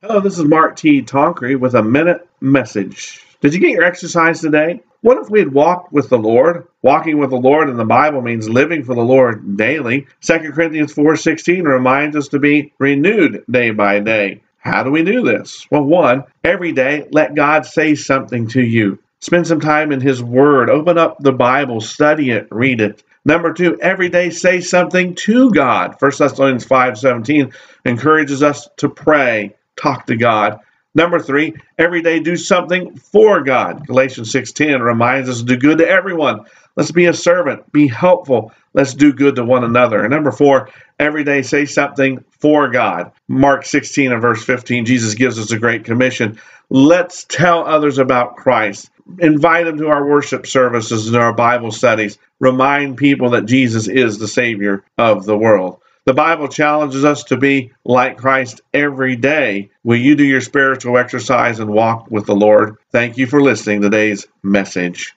Hello, this is Mark T. Tonkery with a minute message. Did you get your exercise today? What if we had walked with the Lord? Walking with the Lord in the Bible means living for the Lord daily. 2 Corinthians 4:16 reminds us to be renewed day by day. How do we do this? Well, one, every day let God say something to you. Spend some time in his word. Open up the Bible, study it, read it. Number two, every day say something to God. 1 Thessalonians 5:17 encourages us to pray talk to God. Number three, every day do something for God. Galatians 6:10 reminds us to do good to everyone. Let's be a servant, be helpful. Let's do good to one another. And number four, every day say something for God. Mark 16 and verse 15, Jesus gives us a great commission. Let's tell others about Christ. Invite them to our worship services and our Bible studies. Remind people that Jesus is the Savior of the world. The Bible challenges us to be like Christ every day. Will you do your spiritual exercise and walk with the Lord? Thank you for listening to today's message.